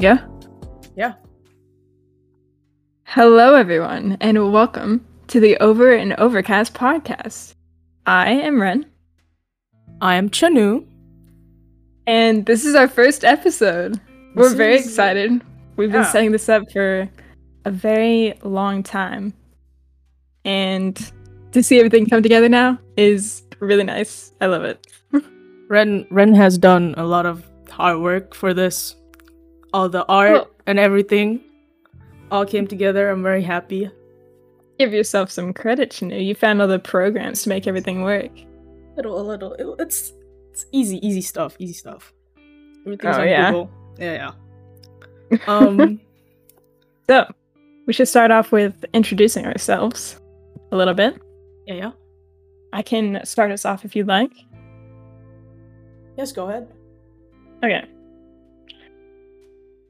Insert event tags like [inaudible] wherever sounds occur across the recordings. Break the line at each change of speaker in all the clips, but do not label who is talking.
Good go?
Yeah.
Hello, everyone, and welcome to the Over and Overcast podcast. I am Ren,
I am Chanu.
and this is our first episode. We're
This
very
is-
excited. We've been
Yeah.
setting this up for a very long time. And to see everything come together now is really nice. I love it. [laughs]
Ren Ren has done a lot of hard work for this. All the art
Well-
and everything all came together. I'm very happy.
Give yourself some credit, Chanu. You found all the programs to make everything work.
Little a little. it- it's it's easy, easy stuff, easy stuff. Everything's
Oh,
on
yeah?
Google. Yeah, yeah. Um [laughs]
So, we should start off with introducing ourselves a little bit.
yeah, yeah.
I can start us off if you'd like.
Yes, go ahead.
Okay.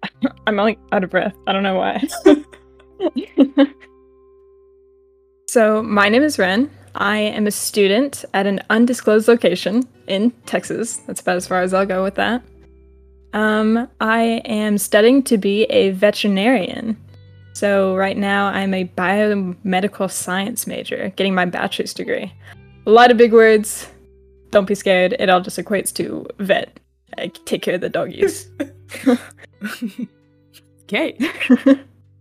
[laughs] I'm like out of breath. I don't know why. [laughs] so, my name is Ren. I am a student at an undisclosed location in Texas. That's about as far as I'll go with that. Um, I am studying to be a veterinarian. So, right now, I'm a biomedical science major, getting my bachelor's degree. A lot of big words. Don't be scared. It all just equates to vet. I take care of the doggies. [laughs]
okay. [laughs]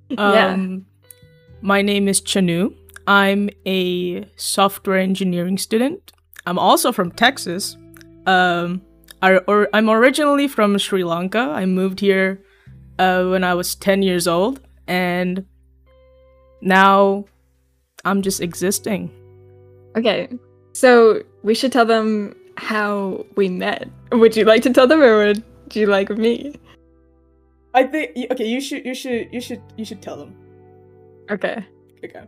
Yeah.
Um, my name is Chanu. I'm a software engineering student. I'm also from Texas. Um, I, or, I'm originally from Sri Lanka. I moved here uh, when I was 10 years old, and now I'm just existing.
Okay, so we should tell them how we met. Would you like to tell them, or would you like me?
I think okay. You should you should you should you should tell them.
Okay,
Okay.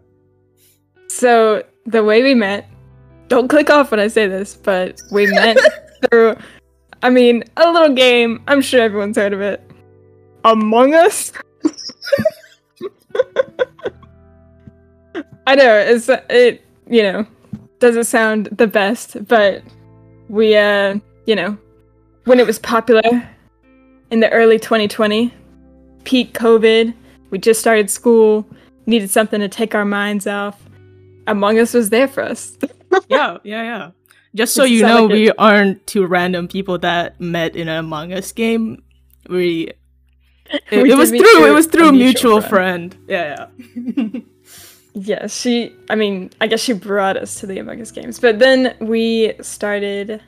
so the way we met, don't click off when I say this, but we met [laughs] through, I mean, a little game. I'm sure everyone's heard of it. Among Us. [laughs] I know it's it. You know, doesn't sound the best, but we uh, you know, when it was popular in the early 2020, peak COVID, we just started school, needed something to take our minds off. Among Us was there for us. [laughs]
yeah, yeah, yeah. Just so
Does it
you know,
like
we
it-
aren't two random people that met in an Among Us game. We it, it was through it was
a
through a
mutual
mutual friend. Yeah, yeah. [laughs]
Yeah, she, I mean, I guess she brought us to the Among Us games. But then we started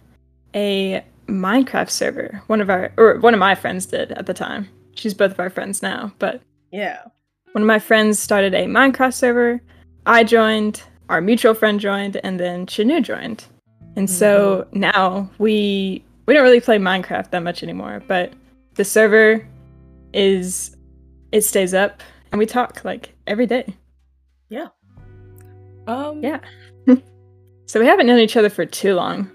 a Minecraft server. One of our, or one of my friends did at the time. She's both of our friends now. But
yeah.
one of my friends started a Minecraft server. I joined, our mutual friend joined, and then Chanu joined. And so now we we don't really play Minecraft that much anymore, but the server is it stays up and we talk like every day. Yeah.
Um
Yeah. [laughs] So we haven't known each other for too long.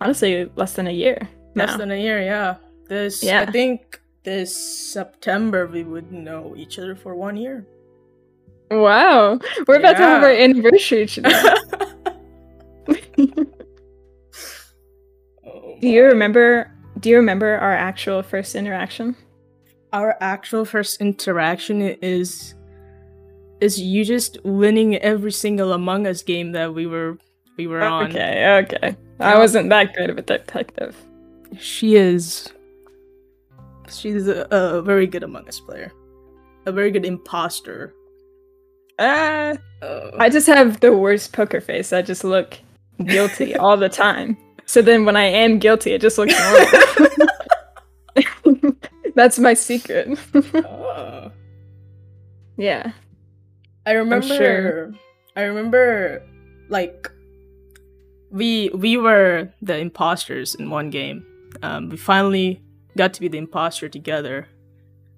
Honestly, less than a year.
less than a year, yeah. This
Yeah.
I think this September we would know each other for one year.
Wow. We're about to have our anniversary [laughs] today.
Oh [laughs]
do you remember do you remember our actual first interaction?
our actual first interaction is is you just winning every single Among Us game that we were we were on.
Okay, okay. I wasn't that great of a detective.
She is she's a, a very good Among Us player. A very good imposter.
Uh, I just have the worst poker face. I just look guilty [laughs] all the time. So then when I am guilty, it just looks normal. [laughs] That's my secret. yeah.
I remember
sure.
I remember like we we were the imposters in one game. Um, we finally got to be the imposter together.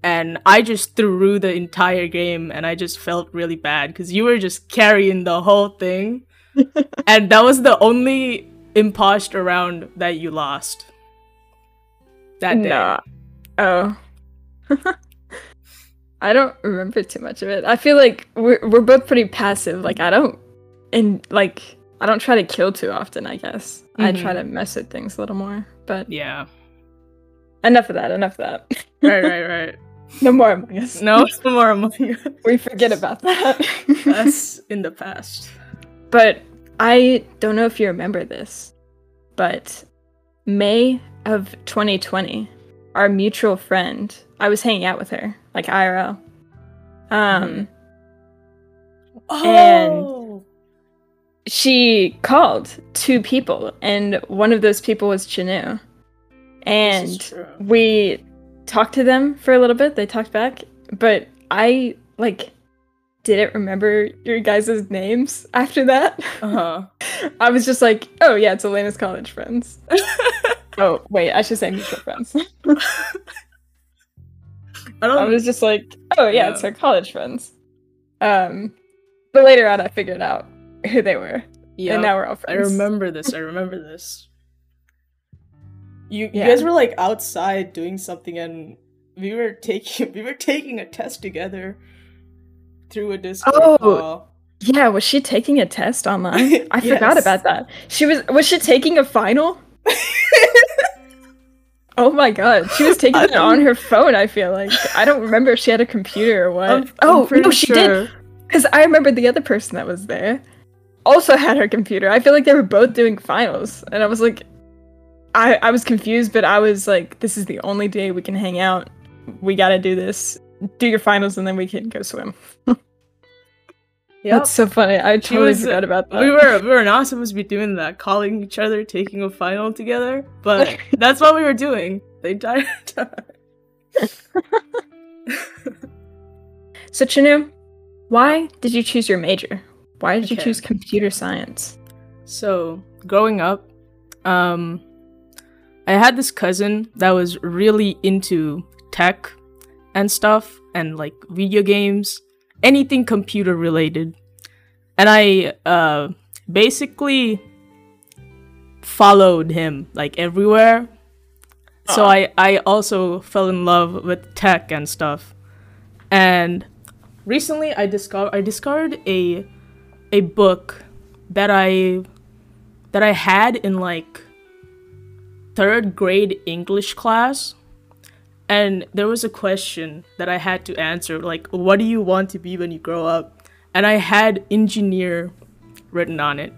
And I just threw the entire game and I just felt really bad because you were just carrying the whole thing. [laughs] and that was the only imposter round that you lost. That day.
Nah. Oh. [laughs] I don't remember too much of it. I feel like we're we're both pretty passive. Like I don't and like I don't try to kill too often, I guess. I try
Mhm.
to mess with things a little more. But
Yeah.
enough of that. Enough of that. [laughs]
right, right, right. [laughs]
no more Among Us.
No, no more Among Us. [laughs]
we forget about that.
That's in the past.
But I don't know if you remember this, but May of 2020, our mutual friend, I was hanging out with her, like IRL. Um,
Oh,
she called two people, and one of those people was
Chanu.
And we talked to them for a little bit. They talked back, but I like didn't remember your guys' names after that.
Uh-huh. [laughs]
I was just like, oh yeah, it's Elena's college friends. [laughs] oh wait, I should say mutual friends. [laughs]
I don't
I was just like, oh yeah, it's her college friends. Um, but later on, I figured out who [laughs] they were,
yeah,
and now we're all friends.
I remember [laughs] this. I remember this. You, you guys were like outside doing something and we were taking [laughs] we were taking a test together through a Discord
Oh.
call.
Yeah, was she taking a test online? I forgot about that. She was. Was she taking a final? Oh my god, she was taking it on her phone. I feel like I don't remember if she had a computer or what.
I'm- I'm
oh no, she did. Because I remember the other person that was there also [laughs] had her computer. I feel like they were both doing finals. And I was like, I, I was confused, but I was like, this is the only day we can hang out. We gotta do this. Do your finals and then we can go swim. [laughs]
Yep.
That's so funny. I totally
was,
forgot about that.
we were we were not supposed to be doing that, calling each other, taking a final together, but [laughs] that's what we were doing the entire time.
So, Chanu, why did you choose your major? Why did you choose computer science?
So, growing up, um, I had this cousin that was really into tech and stuff and like video games, anything computer related. And I uh, basically followed him like everywhere. So I, I also fell in love with tech and stuff. And recently I discovered I discovered a a book that I that I had in like third grade English class. And there was a question that I had to answer like, what do you want to be when you grow up? And I had engineer written on it.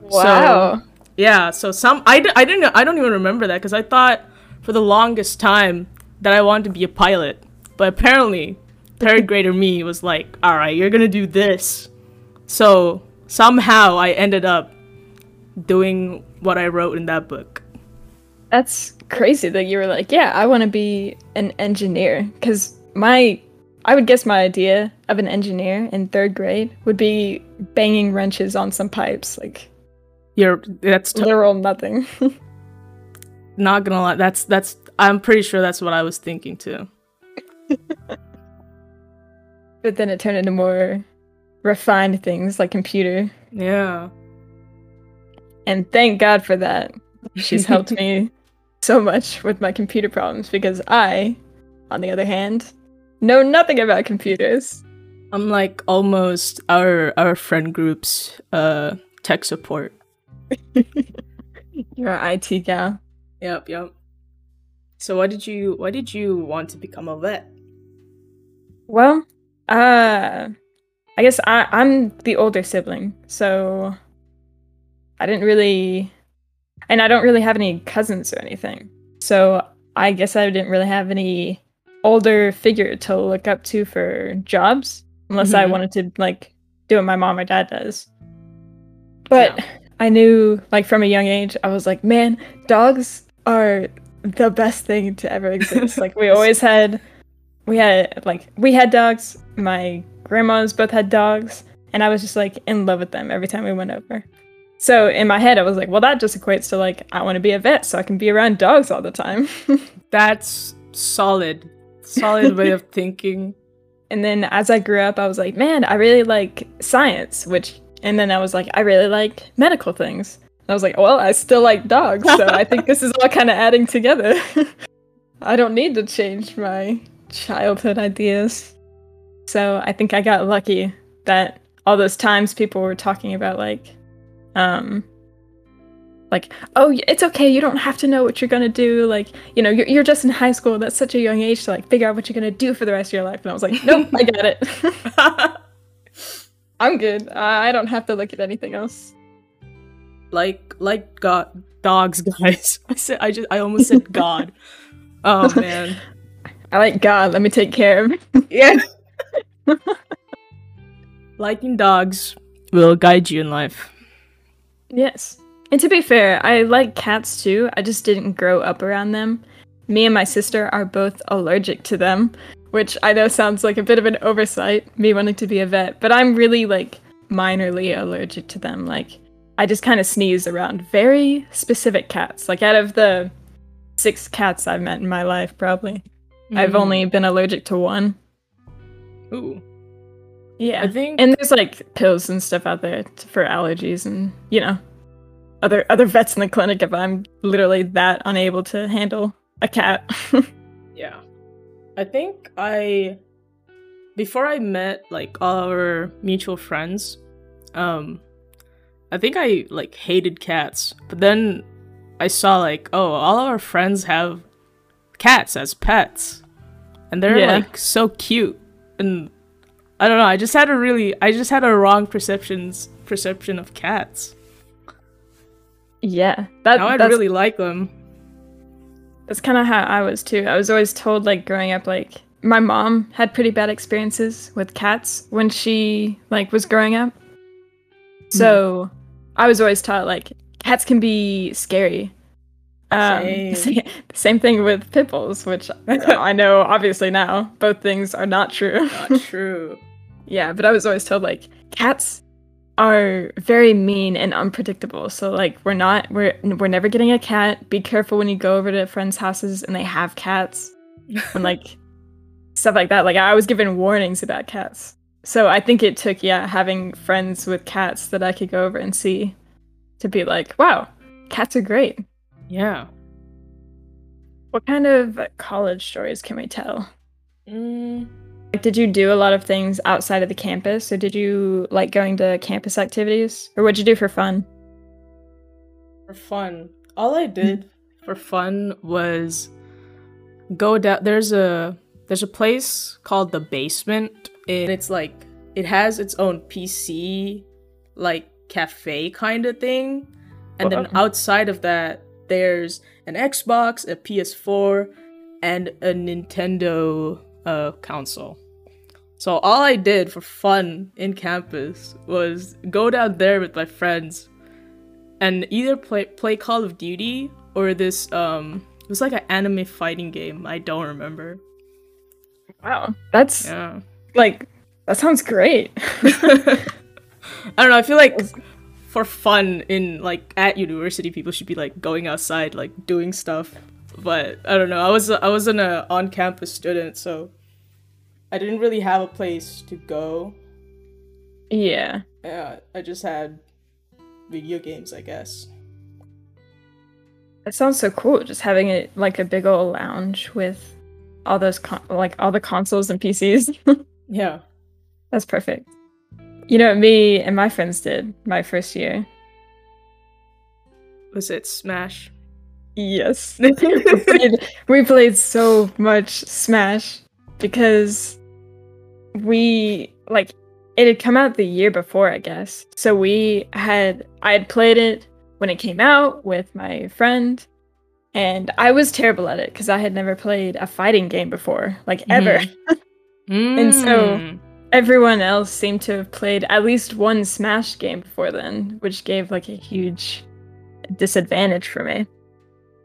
Wow.
Yeah, so some I, d- I didn't I don't even remember that because I thought for the longest time that I wanted to be a pilot, but apparently third [laughs] grader me was like, all right, you're gonna do this. So somehow I ended up doing what I wrote in that book.
That's crazy that you were like, yeah, I want to be an engineer. Because my, I would guess my idea of an engineer in third grade would be banging wrenches on some pipes, like
You're that's t-
literal nothing. [laughs]
not gonna lie. That's that's I'm pretty sure that's what I was thinking too. [laughs]
but then it turned into more refined things like computer.
Yeah.
And thank God for that. She's helped [laughs] me so much with my computer problems because I, on the other hand, know nothing about computers.
I'm like almost our our friend group's uh tech support. [laughs]
You're an IT gal.
Yep, yep. So why did you why did you want to become a vet?
Well, uh, I guess I, I'm the older sibling, so I didn't really, and I don't really have any cousins or anything. So I guess I didn't really have any older figure to look up to for jobs, unless I
Mhm.
wanted to like do what my mom or dad does. But. I knew, like from a young age, I was like, man, dogs are the best thing to ever exist. [laughs] like we always had we had like we had dogs my grandmas both had dogs and i was just like in love with them every time we went over. So in my head i was like well that just equates to like i want to be a vet so i can be around dogs all the time. [laughs]
That's solid. Solid way of [laughs] thinking.
and then as i grew up i was like man i really like science which and then i was like i really like medical things. And i was like well i still like dogs so i think this is all [laughs] kind of adding together. I don't need to change my childhood ideas so i think i got lucky that all those times people were talking about like um like, oh, it's okay. You don't have to know what you're gonna do. Like, you know, you're, you're just in high school. That's such a young age to like figure out what you're gonna do for the rest of your life. And I was like, nope, I got it. [laughs] I'm good. I don't have to look at anything else.
Like, like God, dogs, [laughs] guys. I said, I just, I almost said God. oh [laughs] man.
I like God. Let me take care of.
yeah. [laughs] Liking dogs will guide you in life.
Yes. And to be fair, I like cats too. I just didn't grow up around them. Me and my sister are both allergic to them, which I know sounds like a bit of an oversight, me wanting to be a vet, but I'm really like minorly allergic to them. Like, I just kind of sneeze around very specific cats. Like, out of the six cats I've met in my life, probably, mm. I've only been allergic to one.
Ooh.
Yeah. I think and there's like pills and stuff out there for allergies and, you know, other other vets in the clinic if I'm literally that unable to handle a cat. [laughs]
yeah. I think I before I met like all our mutual friends, um I think I like hated cats. But then I saw like, oh, all our friends have cats as pets. And they're yeah. like so cute. And I don't know, I just had a really I just had a wrong perceptions perception of cats.
Yeah,
that now I really like them.
That's kind of how I was too. I was always told, like growing up, like my mom had pretty bad experiences with cats when she like was growing up. So mm. I was always taught like cats can be scary. Um, [laughs] same. same thing with pit bulls, which I know obviously now both things are not true.
Not [laughs] true.
yeah, but I was always told like cats are very mean and unpredictable. So like we're not we're we're never getting a cat. Be careful when you go over to friends' houses and they have cats. [laughs] and like stuff like that. Like I was given warnings about cats. So I think it took yeah, having friends with cats that I could go over and see to be like, wow, cats are great.
Yeah.
What kind of college stories can we tell?
Mm,
did you do a lot of things outside of the campus, or did you like going to campus activities, or what'd you do for fun?
For fun, all I did for fun was go down. There's a there's a place called the basement, and it's like it has its own PC, like cafe kind of thing, and then outside of that, there's an Xbox, a PS4, and a Nintendo uh, console. So all I did for fun in campus was go down there with my friends and either play play Call of Duty or this um it was like an anime fighting game. I don't remember.
Wow. That's yeah. like that sounds great. [laughs] [laughs]
I don't know, I feel like for fun in like at university people should be like going outside like doing stuff. But I don't know. I was I wasn't a on campus student, so I didn't really have a place to go.
Yeah.
Yeah, I just had video games, I guess.
It sounds so cool, just having it like a big old lounge with all those con- like all the consoles and PCs. [laughs]
yeah,
that's perfect. You know, me and my friends did my first year.
Was it Smash?
Yes. [laughs] [laughs] we, played, we played so much Smash because we like it had come out the year before, I guess. So we had I had played it when it came out with my friend, and I was terrible at it because I had never played a fighting game before, like ever.
mm. [laughs]
and so everyone else seemed to have played at least one Smash game before then, which gave like a huge disadvantage for me.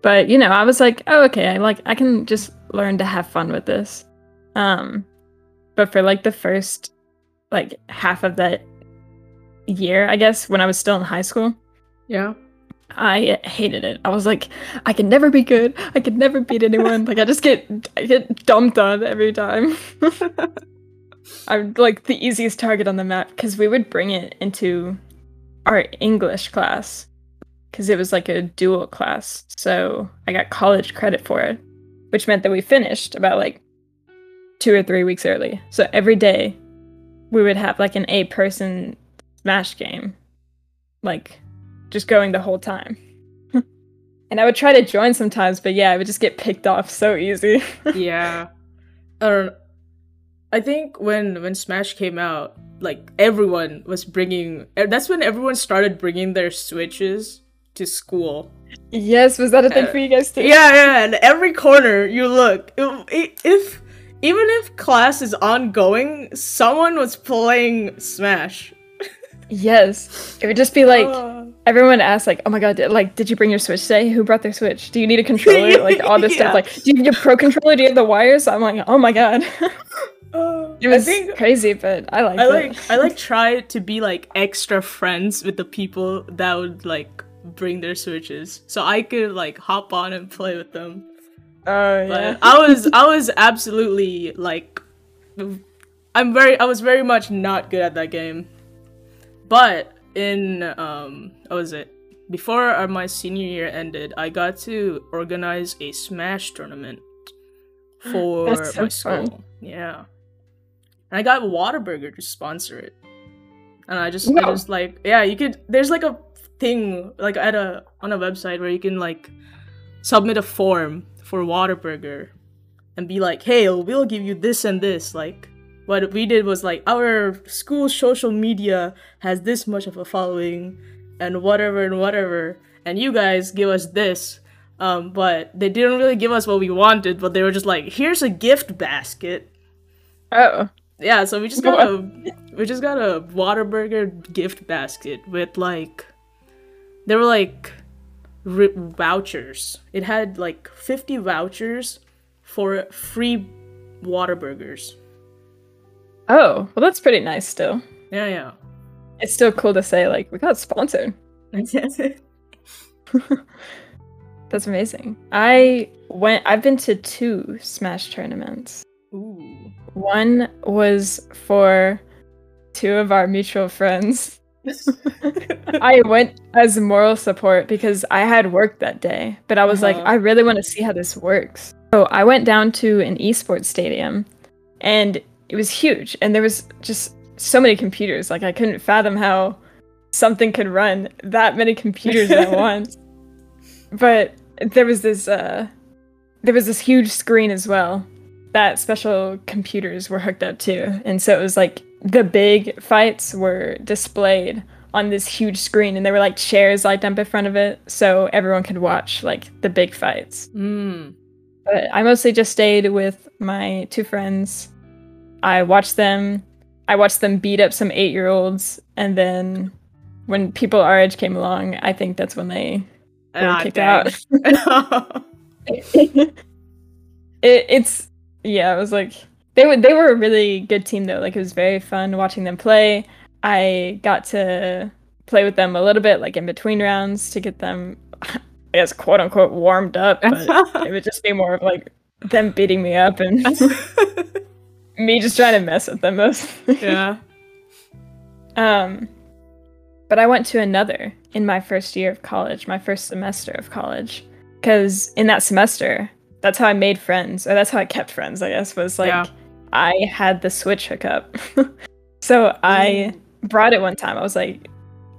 But you know, I was like, oh okay, I like I can just learn to have fun with this. Um but for like the first like half of that year, I guess, when I was still in high school.
Yeah.
I hated it. I was like, I can never be good. I could never beat anyone. like I just get I get dumped on every time. [laughs] I'm like the easiest target on the map because we would bring it into our English class because it was like a dual class. So I got college credit for it, which meant that we finished about like two or three weeks early. So every day we would have like an eight person smash game. Like just going the whole time. [laughs] And I would try to join sometimes, but yeah, I would just get picked off so easy. [laughs]
yeah. Uh, I think when when Smash came out, like everyone was bringing. That's when everyone started bringing their Switches to school.
Yes, was that a thing uh, for you guys too?
Yeah, yeah. And every corner you look, if, if even if class is ongoing, someone was playing Smash.
yes, it would just be like. Uh everyone asks like, "Oh my god, did, like, did you bring your Switch today? Who brought their Switch? Do you need a controller? [laughs] Like all this yeah. stuff. Like, do you need a pro controller? Do you have the wires?" I'm like, "Oh my god." [laughs] Uh, it was crazy, but I like.
I like. It. I like [laughs] try to be like extra friends with the people that would like bring their switches, so I could like hop on and play with them.
Oh yeah.
I was I was absolutely like, I'm very I was very much not good at that game, but in um what was it before my senior year ended i got to organize a smash tournament [gasps] for so my school fun. yeah and i got a Whataburger to sponsor it. And i just i just like yeah you could there's like a thing like at a on a website where you can like submit a form for Whataburger and be like hey we'll give you this and this. Like what we did was like our school social media has this much of a following and whatever and whatever and you guys give us this. Um, but they didn't really give us what we wanted but they were just like here's a gift basket.
Oh
yeah so we just got a we just got a Whataburger gift basket with like there were like r- vouchers it had like 50 vouchers for free Whataburgers
Oh, well, that's pretty nice still.
Yeah, yeah.
It's still cool to say, like, we got sponsored. [laughs] that's amazing. I went, I've been to two Smash tournaments. One was for two of our mutual friends. [laughs] I went as moral support because I had work that day, but I was uh-huh. like, I really want to see how this works. So I went down to an esports stadium and it was huge and there was just so many computers like i couldn't fathom how something could run that many computers at [laughs] once but there was this uh there was this huge screen as well that special computers were hooked up to and so it was like the big fights were displayed on this huge screen and there were like chairs lined up in front of it so everyone could watch like the big fights
mm.
but i mostly just stayed with my two friends I watched them. I watched them beat up some eight year olds, and then when people our age came along, I think that's when they were ah, kicked dang. out. [laughs] [laughs] it, it's yeah, it was like they were they were a really good team though. Like it was very fun watching them play. I got to play with them a little bit, like in between rounds, to get them, [laughs] I guess, quote unquote, warmed up. But it would just be more of like them beating me up and [laughs] me just trying to mess with them most.
yeah. [laughs]
Um, but I went to another in my first year of college, my first semester of college, because in that semester, that's how I made friends, or that's how I kept friends. I guess was like yeah. I had the Switch hookup, [laughs] so I mm. brought it one time. I was like,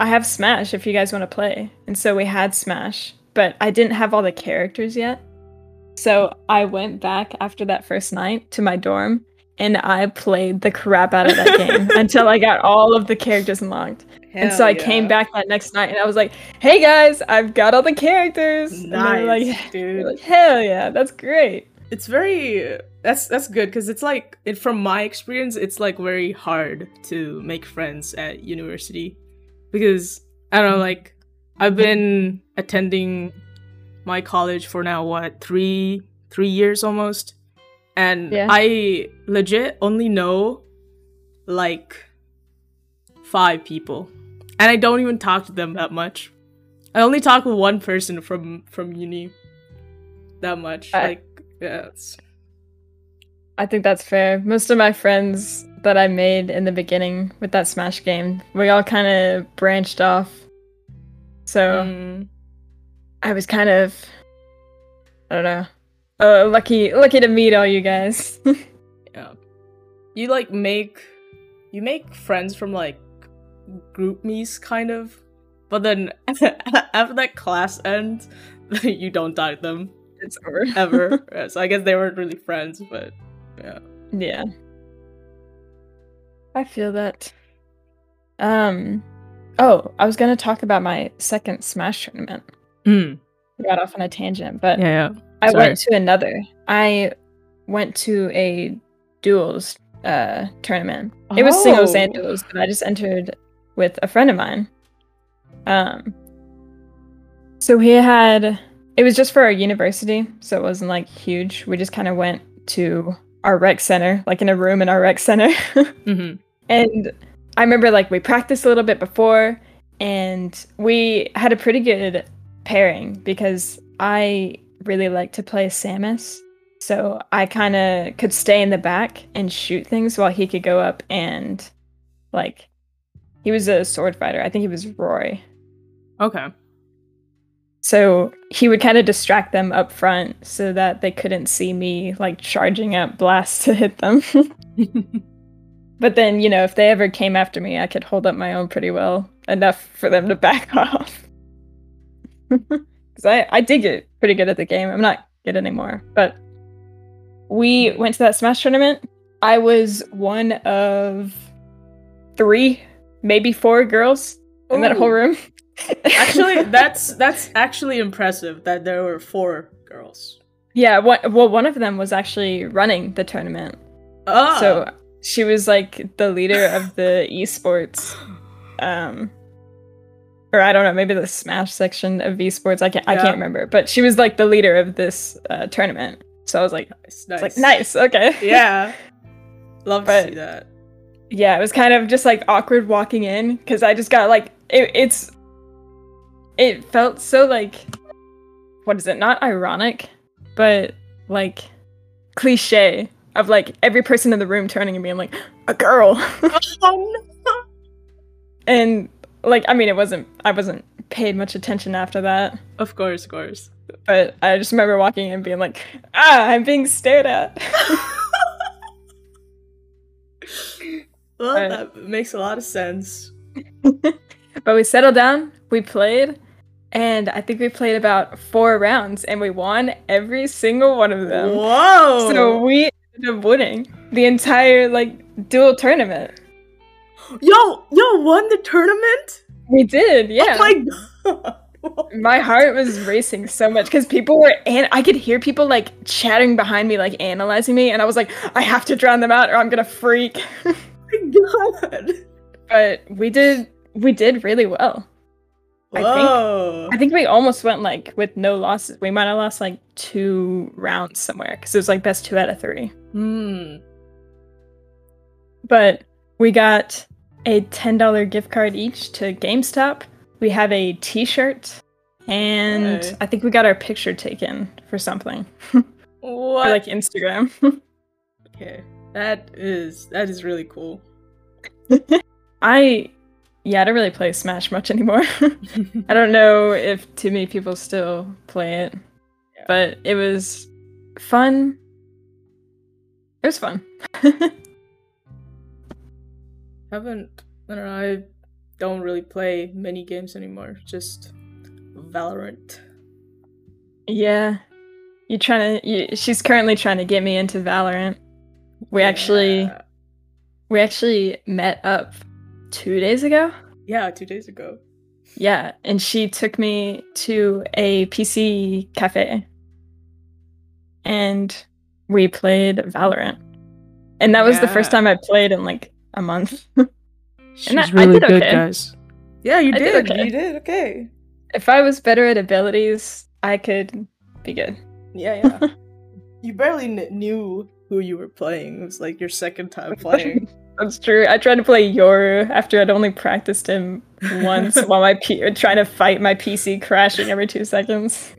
I have Smash if you guys want to play, and so we had Smash, but I didn't have all the characters yet. So I went back after that first night to my dorm and I played the crap out of that game [laughs] until I got all of the characters unlocked. Hell and so I yeah. came back that next night and I was like, "Hey guys, I've got all the characters."
Nice, [laughs]
like,
dude.
Like, Hell yeah, that's great.
It's very that's that's good because it's like it, from my experience, it's like very hard to make friends at university because I don't know, mm-hmm. like I've been attending my college for now what three three years almost and yeah. I legit only know like five people, and I don't even talk to them that much. I only talk with one person from from uni. That much, I, like yeah.
I think that's fair. Most of my friends that I made in the beginning with that Smash game, we all kind of branched off. So mm. I was kind of, I don't know. Uh, lucky, lucky to meet all you guys. [laughs]
yeah, you like make, you make friends from like GroupMe's kind of, but then [laughs] after that class ends, [laughs] you don't to them
It's over. [laughs]
ever. Yeah, so I guess they weren't really friends, but yeah.
Yeah. I feel that. Um oh, I was gonna talk about my second Smash tournament.
Mm.
I got off on a tangent, but
Yeah, yeah.
I went to another. I went to a duels uh tournament. It was singles and
Oh.
duels, but I just entered with a friend of mine. Um so he had it was just for our university, so it wasn't like huge. We just kind of went to our rec center, like in a room in our rec center. [laughs]
hmm
And I remember like we practiced a little bit before and we had a pretty good pairing because I really like to play Samus. So I kind of could stay in the back and shoot things while he could go up and like he was a sword fighter. I think he was Roy.
Okay.
So he would kind of distract them up front so that they couldn't see me like charging up blasts [laughs] to hit them. [laughs] But then, you know, if they ever came after me, I could hold up my own pretty well enough for them to back [laughs] off. Because I, I did get pretty good at the game. I'm not good anymore. But we went to that Smash tournament. I was one of three, maybe four girls in that whole room. [laughs]
Actually, [laughs] that's that's actually impressive that there were four girls.
yeah. What, well, one of them was actually running the tournament.
Oh,
So she was like the leader of the esports, um, or I don't know, maybe the Smash section of esports. I can't, I can't remember, but she was like the leader of this uh, tournament. So I was like,
nice,
it's like nice, okay,
Yeah, [laughs] love to see that.
Yeah. It was kind of just like awkward walking in because I just got like it, it's, it felt so like, what is it? Not ironic, but like cliche of like every person in the room turning and being like a girl.
Oh no! [laughs]
and like i mean it wasn't i wasn't paid much attention after that
Of course, of course.
but i just remember walking in and being like ah i'm being stared at [laughs] [laughs]
well,
Right.
that makes a lot of sense. [laughs]
but we settled down we played and i think we played about four rounds and we won every single one of them
Whoa!
so we ended up winning the entire like dual tournament
yo, yo, won the tournament?
we did oh yeah
Oh my god!
my heart was racing so much because people were and I could hear people like chatting behind me, like analyzing me, and I was like, I have to drown them out or I'm gonna freak. [laughs]
Oh my god!
but we did we did really well. I think-
Whoa!
I think we almost went like with no losses. We might have lost like two rounds somewhere because it was like best two out of three.
Hmm.
But we got a ten dollar gift card each to GameStop. We have a T-shirt, and
Hey.
I think we got our picture taken for something [laughs]
What?
for like Instagram. [laughs]
okay, that is that is really cool. [laughs]
I yeah, I don't really play Smash much anymore. [laughs] I don't know if too many people still play it,
Yeah.
but it was fun. It was fun. [laughs]
haven't I don't know, I don't really play many games anymore. Just Valorant.
yeah, you trying to? You, she's currently trying to get me into Valorant. We actually we actually met up two days ago.
Yeah, two days ago.
Yeah, and she took me to a PC cafe, and we played Valorant. And that was the first time I played in like a month. [laughs]
She's
I- I
really
did
good,
okay.
guys. Yeah, you
I
did.
did okay.
You did okay.
if I was better at abilities, I could be good.
Yeah, yeah. [laughs] you barely kn- knew who you were playing. It was like your second time [laughs] playing.
That's true. I tried to play Yoru after I'd only practiced him once [laughs] while my P- trying to fight my PC crashing every two seconds.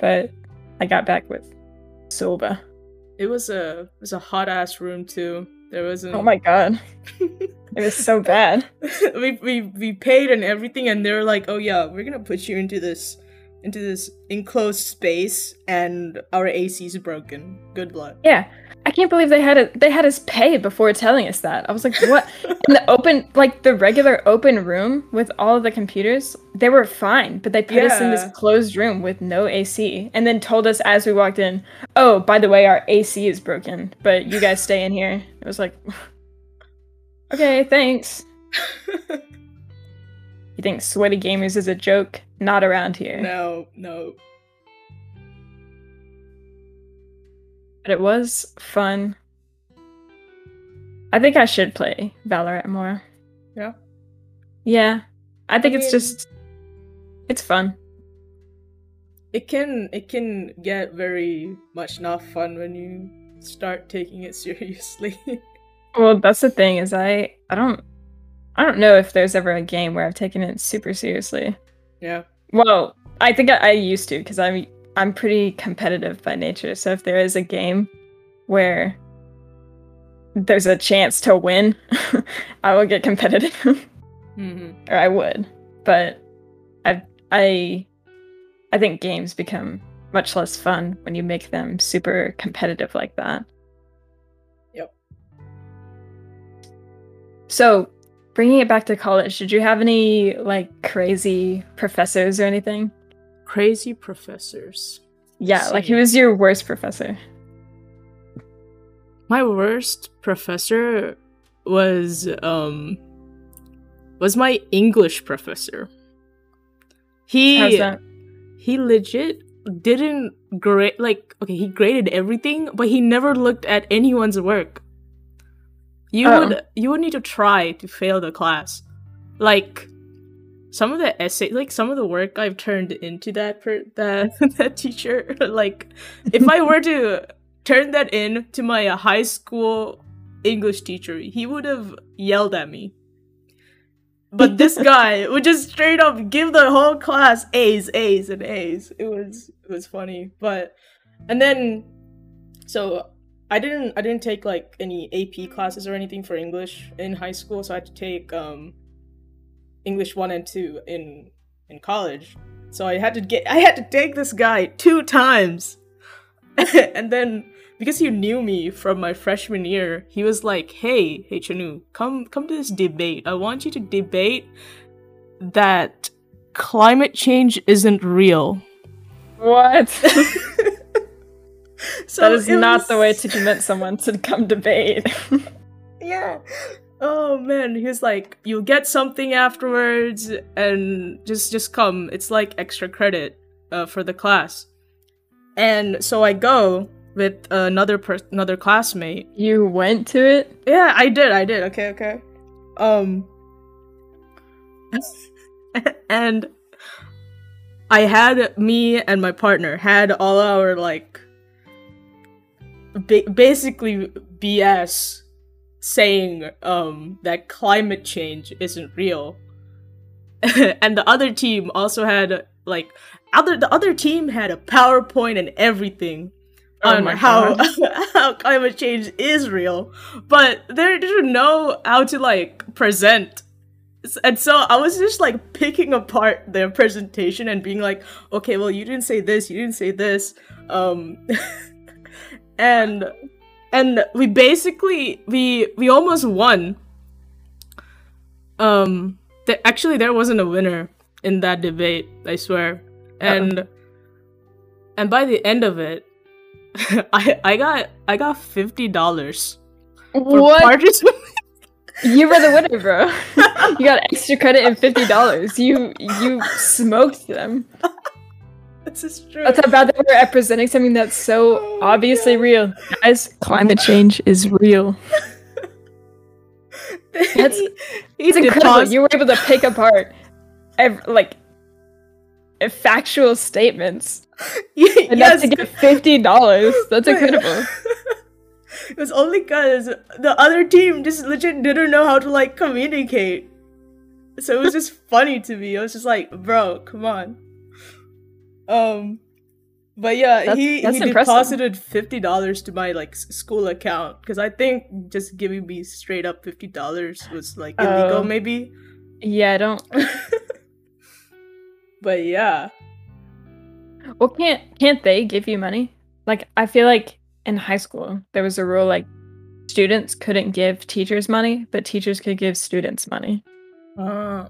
But I got back with Sova.
it was a it was a hot ass room too. There wasn't.
Oh my god, [laughs] it was so bad.
we, we we paid and everything, and they were like, "Oh yeah, we're gonna put you into this into this enclosed space and our AC is broken. Good luck.
Yeah. I can't believe they had it they had us pay before telling us that. I was like, what? [laughs] In the open like the regular open room with all of the computers, they were fine, but they put us in this closed room with no AC and then told us as we walked in, "Oh, by the way, our AC is broken, but you guys stay in here." It was like [laughs] Okay, thanks. [laughs] You think sweaty gamers is a joke? Not around here.
no, no.
But it was fun. I think I should play Valorant more.
Yeah.
Yeah. I think
I
it's just it's fun.
It can it can get very much not fun when you start taking it [laughs] seriously.
Well, that's the thing is I I don't I don't know if there's ever a game where I've taken it super seriously.
yeah.
Well, I think I, I used to because I'm I'm pretty competitive by nature. So if there is a game where there's a chance to win, [laughs] I will get competitive. [laughs]
hmm
or I would, but I I I think games become much less fun when you make them super competitive like that.
Yep.
So, bringing it back to college, did you have any like crazy professors or anything?
Crazy professors.
Yeah, like who was your worst professor?
My worst professor was um was my English professor. He
How's that?
he legit didn't grade like okay he graded everything but he never looked at anyone's work you
Oh.
would you would need to try to fail the class like some of the essay like some of the work i've turned into that per that [laughs] that teacher [laughs] like if i were to turn that in to my uh, high school english teacher he would have yelled at me but this [laughs] guy would just straight up give the whole class A's, A's, and A's. It was it was funny, but and then so I didn't I didn't take like any AP classes or anything for English in high school, so I had to take um English one and two in in college. So I had to get I had to take this guy two times, [laughs] and then because he knew me from my freshman year, he was like, "Hey, hey Chanu, come come to this debate. I want you to debate that climate change isn't real."
What? [laughs] [laughs]
so
that is not
was-
the way to convince someone to come debate. [laughs]
Yeah. Oh man, he was like, "You'll get something afterwards, and just just come. It's like extra credit uh, for the class." And so I go with another per- another classmate,
you went to it?
Yeah, I did. I did. Okay, okay. Um [laughs] and I had me and my partner had all our like ba- basically BS saying um that climate change isn't real. [laughs] and the other team also had like other the other team had a PowerPoint and everything
Oh
on how [laughs] how climate change is real, but they didn't know how to like present. And so I was just like picking apart their presentation and being like, okay, well, you didn't say this, you didn't say this, um, [laughs] and and we basically we we almost won. Um, th- actually, there wasn't a winner in that debate. I swear, and and by the end of it, [laughs] I I got I got fifty dollars
What? You were the winner, bro. [laughs] you got extra credit and fifty dollars. You you smoked them.
This is true.
That's how bad they were at presenting something that's so
Oh,
obviously
God.
real. Guys, climate change is real. [laughs] That's- It's incredible. You were able to pick [laughs] apart, ev- like, factual statements [laughs] enough
yes,
to get fifty dollars. That's incredible.
it was only because the other team just legit didn't know how to like communicate. So it was just funny to me. I was just like, bro, come on. Um, but yeah,
That's-
he
that's
he
impressive.
deposited fifty dollars to my like school account because I think just giving me straight up fifty dollars was like illegal,
Oh.
maybe.
Yeah, I don't. [laughs]
but yeah,
Well, can't can't they give you money? Like I feel like in high school there was a rule like students couldn't give teachers money, but teachers could give students money.
Uh,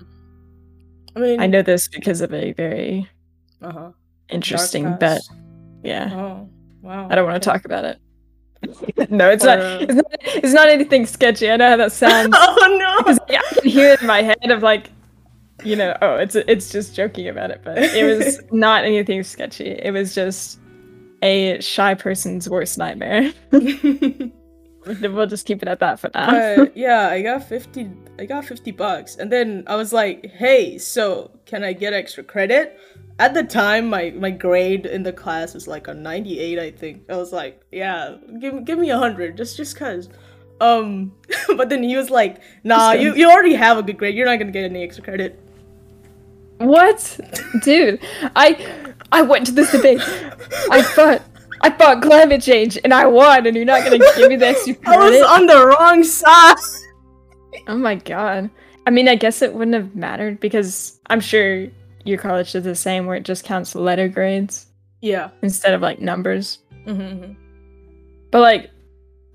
I mean,
I know this because of a very
Uh huh.
Interesting bet. Yeah.
Oh, wow.
I don't want to talk about it. [laughs] no, it's not,
uh,
it's not. It's not anything sketchy. I know how that sounds. [laughs]
oh no.
Because I can hear it in my head of like, you know, oh, it's it's just joking about it, but it was [laughs] not anything sketchy. It was just a shy person's worst nightmare. we'll just keep it at that for now.
but yeah, I got fifty. I got fifty bucks, and then I was like, "Hey, so can I get extra credit?" At the time, my my grade in the class was like a ninety eight. I think I was like, "Yeah, give give me a hundred, just just cause." Um, [laughs] but then he was like, "Nah, you you already have a good grade. You're not gonna get any extra credit."
What, dude? I I went to this debate. [laughs] I fought I fought climate change and I won, and you're not gonna give me the extra credit. [laughs]
I was on the wrong side.
Oh my god. I mean, I guess it wouldn't have mattered because I'm sure your college did the same, where it just counts letter grades
Yeah.
instead of like numbers.
Mm-hmm.
But like,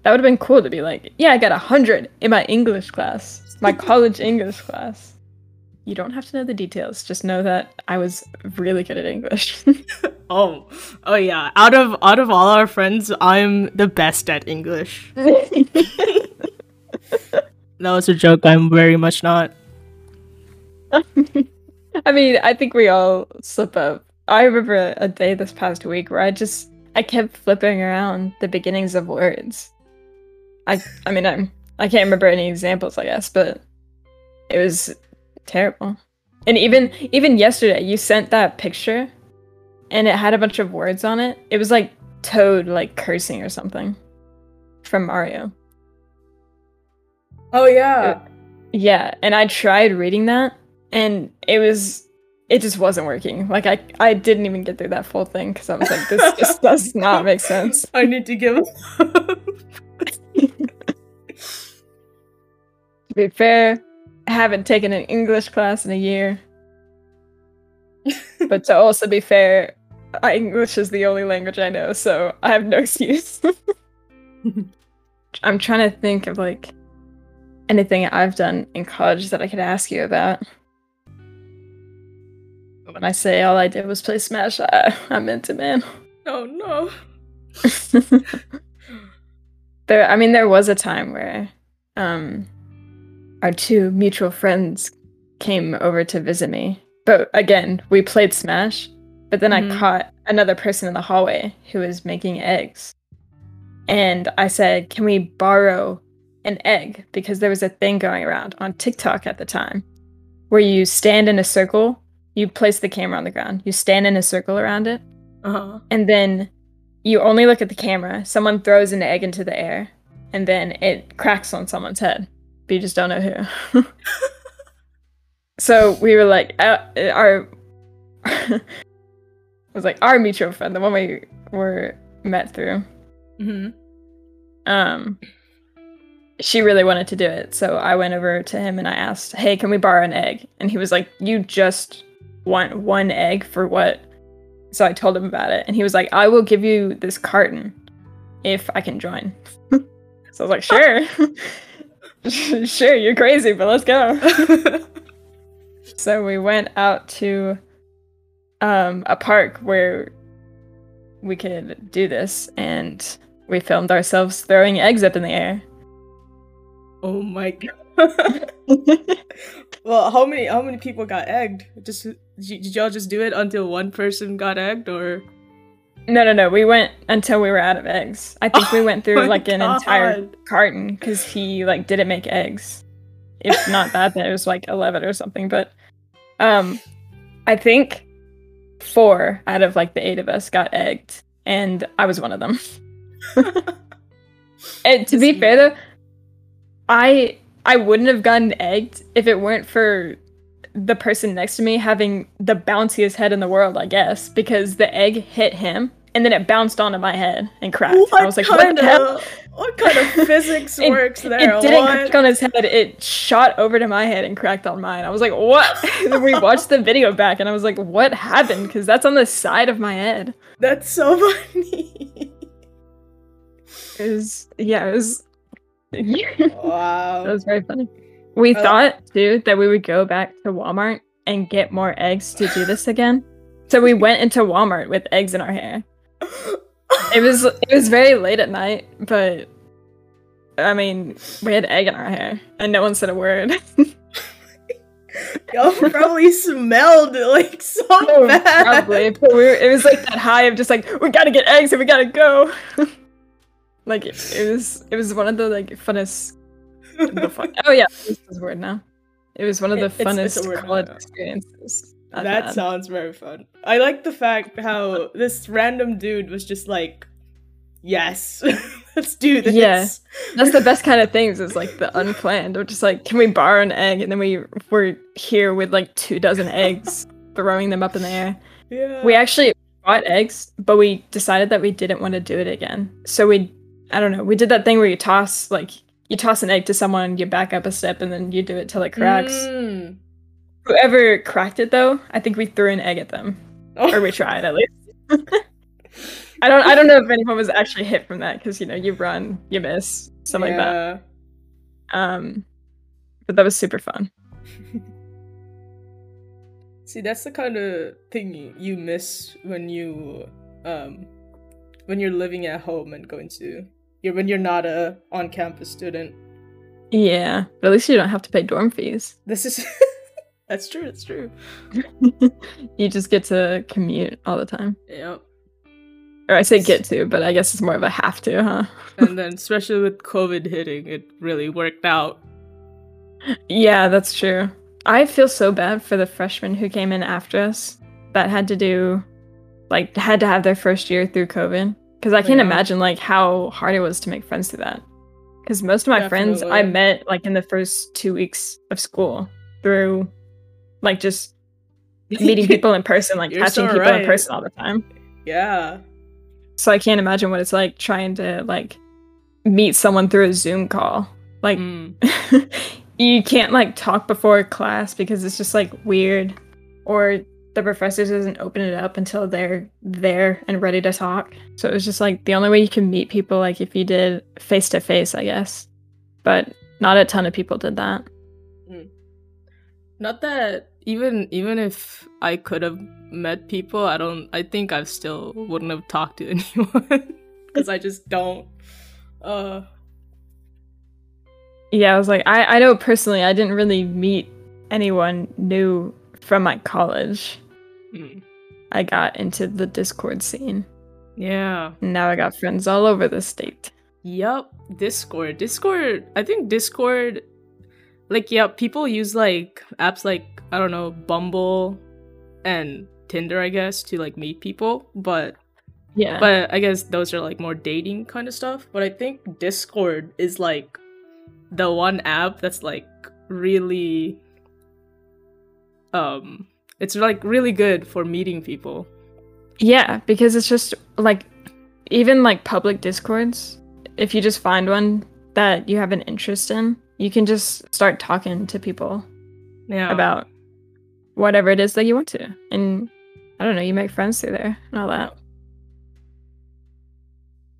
that would have been cool to be like, yeah, I got a hundred in my English class, my [laughs] college English class. You don't have to know the details; just know that I was really good at English. [laughs]
Oh, oh yeah. Out of out of all our friends, I'm the best at English. [laughs] That was a joke. I'm very much not.
I mean, I think we all slip up. I remember a day this past week where I just I kept flipping around the beginnings of words. I I mean I'm I can't remember any examples I guess, but it was terrible. And even even yesterday you sent that picture and it had a bunch of words on it. It was like Toad like cursing or something from Mario.
Oh yeah.
Yeah, and I tried reading that and it was it just wasn't working. Like I I didn't even get through that full thing cuz I was like this [laughs] just does not make sense.
I need to give.
To be fair, I haven't taken an English class in a year. [laughs] but to also be fair, English is the only language I know, so I have no [laughs] excuse. I'm trying to think of like anything I've done in college that I could ask you about. When I say all I did was play Smash, I, I meant it, man.
oh no. [laughs]
there, I mean, there was a time where um, our two mutual friends came over to visit me. But again, we played Smash. But then
Mhm.
I caught another person in the hallway who was making eggs. And I said, Can we borrow an egg? Because there was a thing going around on TikTok at the time where you stand in a circle, you place the camera on the ground, you stand in a circle around it,
Uh huh.
and then you only look at the camera. Someone throws an egg into the air, and then it cracks on someone's head, but you just don't know who. [laughs] so we were like, uh, our, [laughs] it was like our mutual friend, the one we were met through.
hmm
Um, she really wanted to do it, so I went over to him and I asked, "Hey, can we borrow an egg?" And he was like, "You just want one egg for what?" So I told him about it, and he was like, "I will give you this carton if I can join." so I was like, "Sure, [laughs] sure, you're crazy, but let's go." [laughs] so we went out to um, a park where we could do this, and we filmed ourselves throwing eggs up in the air.
oh my god. [laughs] well, how many how many people got egged? Just did y'all just do it until one person got egged, or?
No, no, no. We went until we were out of eggs. I think we [laughs] went through like an entire carton because he like didn't make eggs. If not that, then it was like eleven or something. But um, I think four out of like the eight of us got egged, and I was one of them. [laughs] and to be fair though, I I wouldn't have gotten egged if it weren't for the person next to me having the bounciest head in the world, I guess, because the egg hit him and then it bounced onto my head and cracked.
What
I was like,
kind
what the hell?
of what kind of [laughs] physics
It-
works there?
It didn't
What?
crack on his head. It shot over to my head and cracked on mine. I was like, "What?" [laughs] then we watched the video back, and I was like, "What happened?" Because that's on the side of my head.
That's so [laughs] funny.
It was, yeah, it was. [laughs]
wow.
That was very funny. We
Uh,
thought too that we would go back to Walmart and get more eggs to do this again. So we went into Walmart with eggs in our hair. It was it was very late at night, but I mean, we had egg in our hair, and no one said a word. [laughs]
Y'all probably smelled like so [laughs]
Oh,
bad.
Probably, but we were, it was like that high of just like we gotta get eggs and we gotta go. Like it, it was, it was one of the like funnest. The fun, [laughs] oh yeah, this is word now. It was one of the
It- it's- it's
funnest
now,
college
yeah.
experiences.
That sounds very fun. I like the fact how this random dude was just like, "Yes, [laughs] let's do this."
Yeah. That's the best kind of things. Is like the unplanned. Or just like, can we borrow an egg? And then we were here with like two dozen eggs, [laughs] throwing them up in the air.
yeah.
We actually bought eggs, but we decided that we didn't want to do it again. So we, I don't know, we did that thing where you toss like you toss an egg to someone, you back up a step, and then you do it till it cracks.
Mm.
Whoever cracked it though, I think we threw an egg at them, or we tried at least. [laughs] I don't, I don't know if anyone was actually hit from that because you know you run, you miss, something like that. Um, but that was super fun. [laughs]
See, that's the kind of thing you, you miss when you um when you're living at home and going to you're when you're not a on-campus student.
Yeah, but at least you don't have to pay dorm fees.
This is [laughs] that's true. That's true. [laughs]
you just get to commute all the time.
Yep.
Or I say get to, but I guess it's more of a have to, huh?
And [laughs] then especially with COVID hitting, it really worked out.
Yeah, that's true. I feel so bad for the freshmen who came in after us that had to do, like, had to have their first year through COVID. Because I can't
Yeah.
imagine, like, how hard it was to make friends through that. Because most of my friends I met, like, in the first two weeks of school through, like, just [laughs] meeting people in person, like, touching
so
people in person all the time.
Yeah.
So I can't imagine what it's like trying to, like, meet someone through a Zoom call. Like,
Mm. [laughs]
you can't like talk before class because it's just like weird or the professor doesn't open it up until they're there and ready to talk so it was just like the only way you can meet people like if you did face to face i guess but not a ton of people did that
Not that even even if I could have met people, I don't. I think I still wouldn't have talked to [laughs] anyone because I just don't. Uh.
yeah i was like i i know personally i didn't really meet anyone new from my college
mm.
i got into the discord scene
Yeah.
now i got friends all over the state
Yup. Discord. Discord. I think Discord. Like, yeah, people use like apps like I don't know Bumble and Tinder, I guess, to like meet people. But
yeah
but I guess those are like more dating kind of stuff. But I think Discord is like the one app that's like really um it's like really good for meeting people.
Yeah, because it's just like even like public discords, if you just find one that you have an interest in, you can just start talking to people
Yeah.
about whatever it is that you want to. And I don't know, you make friends through there and all that.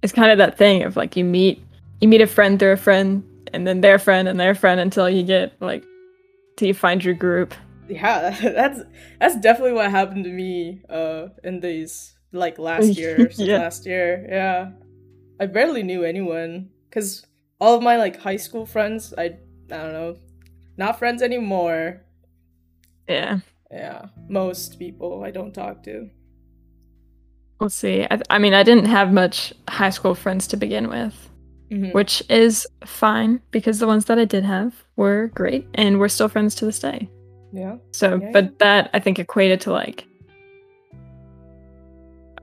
It's kind of that thing of like you meet you meet a friend through a friend and then their friend and their friend until you get like till you find your group.
Yeah, [laughs] that's that's definitely what happened to me uh in these like last [laughs] year
Yeah.
last year. Yeah. I barely knew anyone cuz all of my like high school friends, I I don't know, not friends anymore.
Yeah.
Yeah, most people I don't talk to.
Let's see. I, I mean, I didn't have much high school friends to begin with.
Mhm.
which is fine because the ones that I did have were great and we're still friends to this day.
Yeah.
So,
Yeah.
but that I think equated to like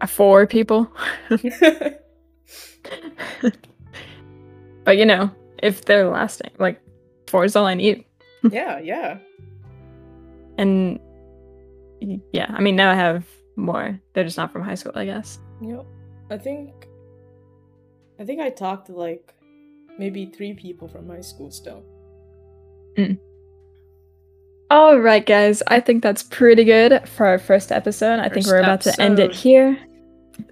four people. [laughs] but you know, if they're lasting, like four is all I need. [laughs]
yeah, yeah.
And yeah, I mean, now I have more. They're just not from high school, I guess.
Yep. I think I think I talked to like maybe three people from my school still. Mm.
All right, guys. I think that's pretty good for our first episode. I think we're about to end it here.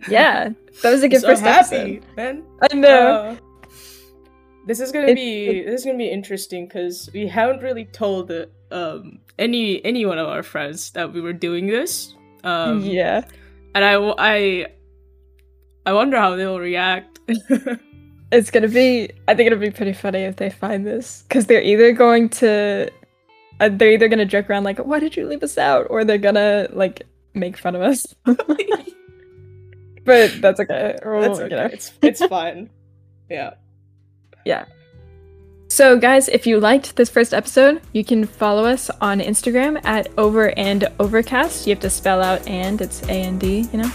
Yeah, that was a good
so
first
happy,
episode.
man.
I know.
Uh, this is gonna be this is gonna be interesting because we haven't really told um any any one of our friends that we were doing this. Um,
yeah.
and I I I wonder how they'll react. [laughs]
It's gonna be. I think it'll be pretty funny if they find this, because they're either going to, uh, they're either gonna joke around like, "Why did you leave us out?" or they're gonna like make fun of us. [laughs] but that's okay. We'll,
That's
you
okay.
know.
It's it's [laughs] fine. Yeah. Yeah.
So, guys, if you liked this first episode, you can follow us on Instagram at Over and Overcast. You have to spell out and it's A and D, you know.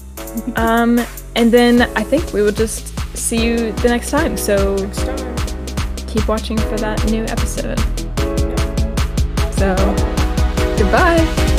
[laughs] um, and then I think we will just see you the next time. So
Next time.
keep watching for that new episode. So, goodbye.